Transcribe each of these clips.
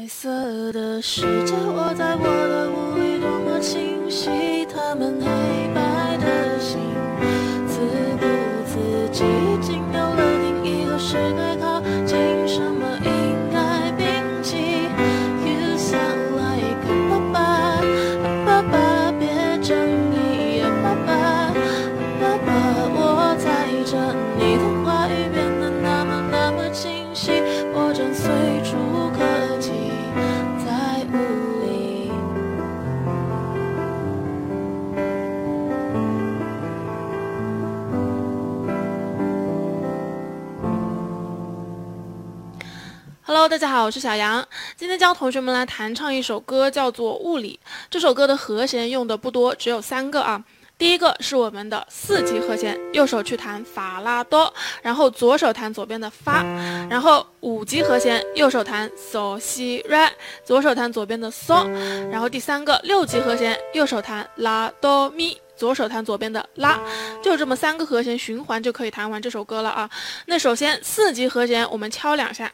彩色的世界我在我的屋里，多么清晰。他们 Hello，大家好，我是小杨。今天教同学们来弹唱一首歌，叫做《物理》。这首歌的和弦用的不多，只有三个啊。第一个是我们的四级和弦，右手去弹法拉多，然后左手弹左边的发，然后五级和弦，右手弹嗦西瑞，左手弹左边的嗦，然后第三个六级和弦，右手弹拉哆咪。左手弹左边的拉，就这么三个和弦循环就可以弹完这首歌了啊。那首先四级和弦我们敲两下，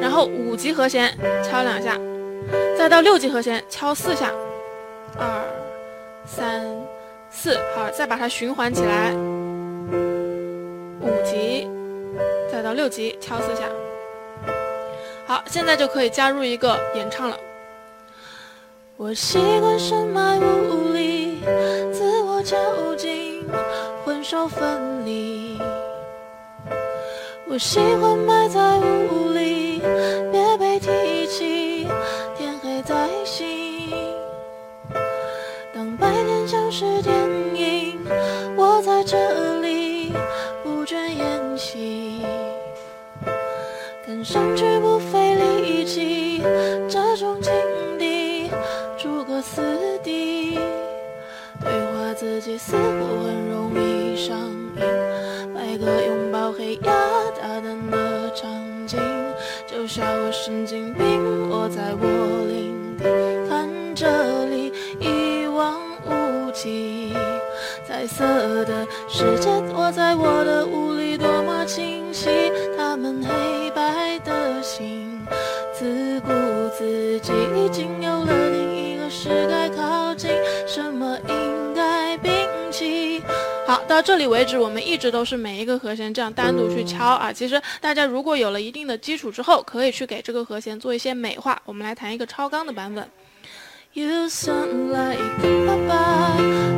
然后五级和弦敲两下，再到六级和弦敲四下，二、三、四，好，再把它循环起来，五级，再到六级敲四下，好，现在就可以加入一个演唱了。我习惯深埋雾里，自我囚禁，魂兽分离。我喜欢埋在雾里，别被提起，天黑再醒。当白天像是电影，我在这里不倦演戏，看上去不费力气，这种境地诸葛四地，对话自己似乎很容易上瘾。百个拥抱黑压大胆的场景，就像个神经病我在我领地，看这里一望无际，彩色的世界躲在我的屋里，多么清晰。他们黑白的心，自顾自己，已经有了到这里为止，我们一直都是每一个和弦这样单独去敲啊。其实大家如果有了一定的基础之后，可以去给这个和弦做一些美化。我们来弹一个超纲的版本。You sound like 爸爸，爸爸别争